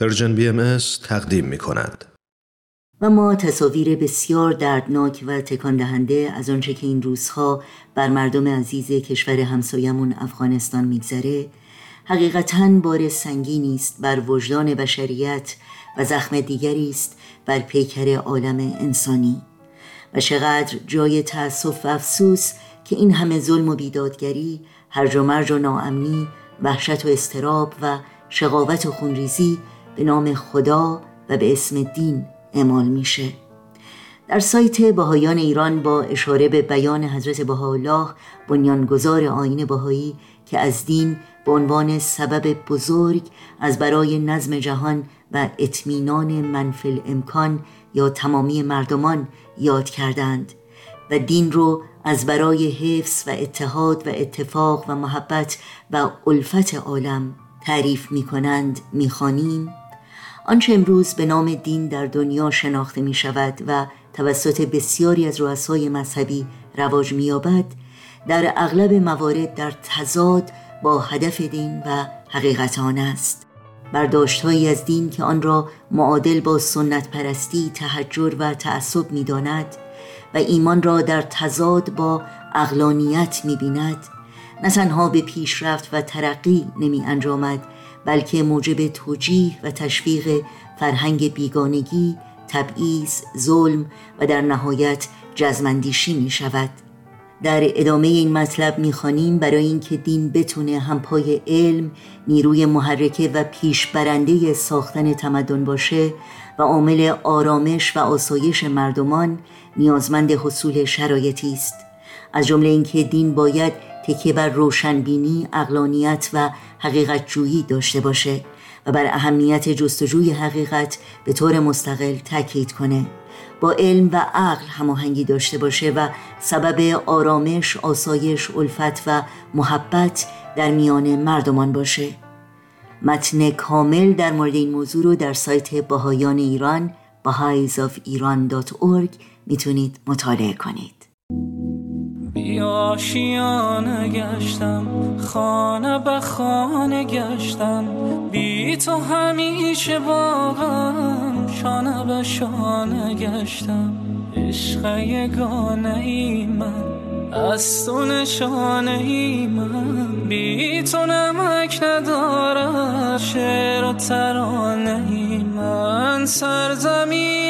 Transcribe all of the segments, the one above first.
Persian BM تقدیم می کند. و ما تصاویر بسیار دردناک و تکان دهنده از آنچه که این روزها بر مردم عزیز کشور همسایمون افغانستان میگذره حقیقتا بار سنگینی است بر وجدان بشریت و زخم دیگری است بر پیکر عالم انسانی و چقدر جای تأسف و افسوس که این همه ظلم و بیدادگری هرج و مرج و ناامنی وحشت و استراب و شقاوت و خونریزی به نام خدا و به اسم دین اعمال میشه در سایت بهایان ایران با اشاره به بیان حضرت بهاءالله بنیانگذار آین بهایی که از دین به عنوان سبب بزرگ از برای نظم جهان و اطمینان منفل امکان یا تمامی مردمان یاد کردند و دین رو از برای حفظ و اتحاد و اتفاق و محبت و الفت عالم تعریف می کنند می خانیم. آنچه امروز به نام دین در دنیا شناخته می شود و توسط بسیاری از رؤسای مذهبی رواج می یابد در اغلب موارد در تضاد با هدف دین و حقیقت آن است. برداشتهایی از دین که آن را معادل با سنت پرستی، تحجر و تعصب می داند و ایمان را در تضاد با اقلانیت می بیند نه تنها به پیشرفت و ترقی نمی انجامد بلکه موجب توجیه و تشویق فرهنگ بیگانگی، تبعیض، ظلم و در نهایت جزمندیشی می شود. در ادامه این مطلب می‌خوانیم برای اینکه دین بتونه همپای علم نیروی محرکه و پیشبرنده ساختن تمدن باشه و عامل آرامش و آسایش مردمان نیازمند حصول شرایطی است. از جمله اینکه دین باید تکیه بر روشنبینی، اقلانیت و حقیقت جویی داشته باشه و بر اهمیت جستجوی حقیقت به طور مستقل تاکید کنه. با علم و عقل هماهنگی داشته باشه و سبب آرامش، آسایش، الفت و محبت در میان مردمان باشه. متن کامل در مورد این موضوع رو در سایت باهایان ایران bahaisofiran.org می‌تونید مطالعه کنید. بیاشیانه گشتم خانه به خانه گشتم. بی تو همیشه باغم شانه به شانه گشتم. عشق یگانه ای من از تو نشانه ای من. بی تو نمک ندارم شعر و ترانه ای من. سرزمین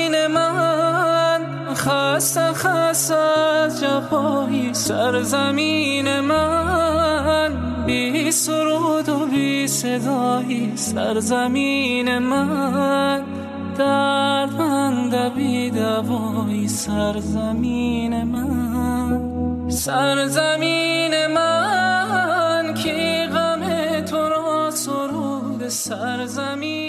از جفایی سرزمین من. بی سرود و بی صدایی سرزمین من. دردمند بی دوایی سرزمین من. سرزمین من کی غم تو را سرود سرزمین